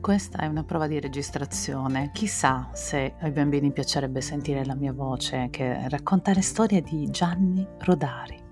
Questa è una prova di registrazione. Chissà se ai bambini piacerebbe sentire la mia voce che raccontare storie di Gianni Rodari.